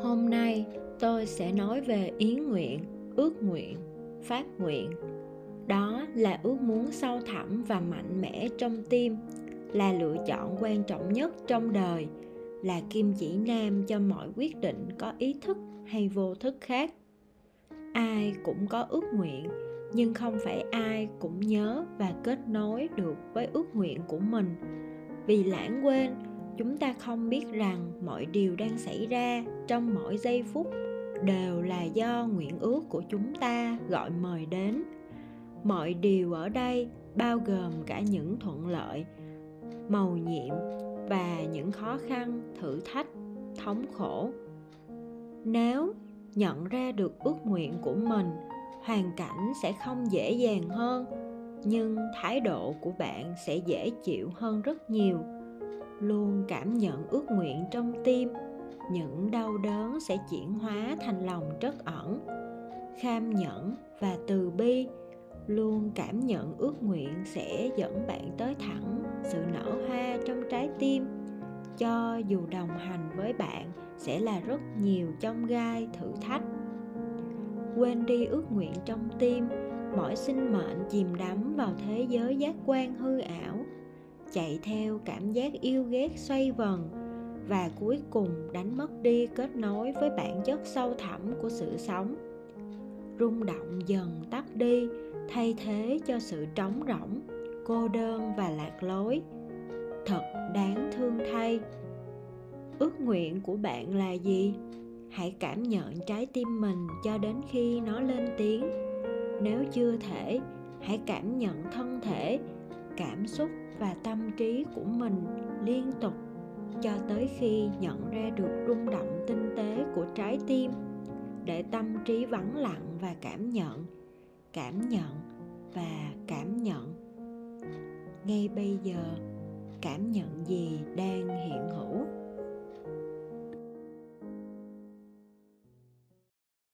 hôm nay tôi sẽ nói về ý nguyện, ước nguyện, phát nguyện. Đó là ước muốn sâu thẳm và mạnh mẽ trong tim, là lựa chọn quan trọng nhất trong đời, là kim chỉ nam cho mọi quyết định có ý thức hay vô thức khác. Ai cũng có ước nguyện, nhưng không phải ai cũng nhớ và kết nối được với ước nguyện của mình. Vì lãng quên chúng ta không biết rằng mọi điều đang xảy ra trong mỗi giây phút đều là do nguyện ước của chúng ta gọi mời đến. Mọi điều ở đây bao gồm cả những thuận lợi màu nhiệm và những khó khăn, thử thách, thống khổ. Nếu nhận ra được ước nguyện của mình, hoàn cảnh sẽ không dễ dàng hơn, nhưng thái độ của bạn sẽ dễ chịu hơn rất nhiều luôn cảm nhận ước nguyện trong tim. Những đau đớn sẽ chuyển hóa thành lòng trất ẩn, kham nhẫn và từ bi. Luôn cảm nhận ước nguyện sẽ dẫn bạn tới thẳng sự nở hoa trong trái tim. Cho dù đồng hành với bạn sẽ là rất nhiều trong gai thử thách. Quên đi ước nguyện trong tim mỗi sinh mệnh chìm đắm vào thế giới giác quan hư ảo chạy theo cảm giác yêu ghét xoay vần và cuối cùng đánh mất đi kết nối với bản chất sâu thẳm của sự sống. Rung động dần tắt đi, thay thế cho sự trống rỗng, cô đơn và lạc lối. Thật đáng thương thay. Ước nguyện của bạn là gì? Hãy cảm nhận trái tim mình cho đến khi nó lên tiếng. Nếu chưa thể, hãy cảm nhận thân thể, cảm xúc và tâm trí của mình liên tục cho tới khi nhận ra được rung động tinh tế của trái tim, để tâm trí vắng lặng và cảm nhận cảm nhận và cảm nhận ngay bây giờ, cảm nhận gì đang hiện hữu.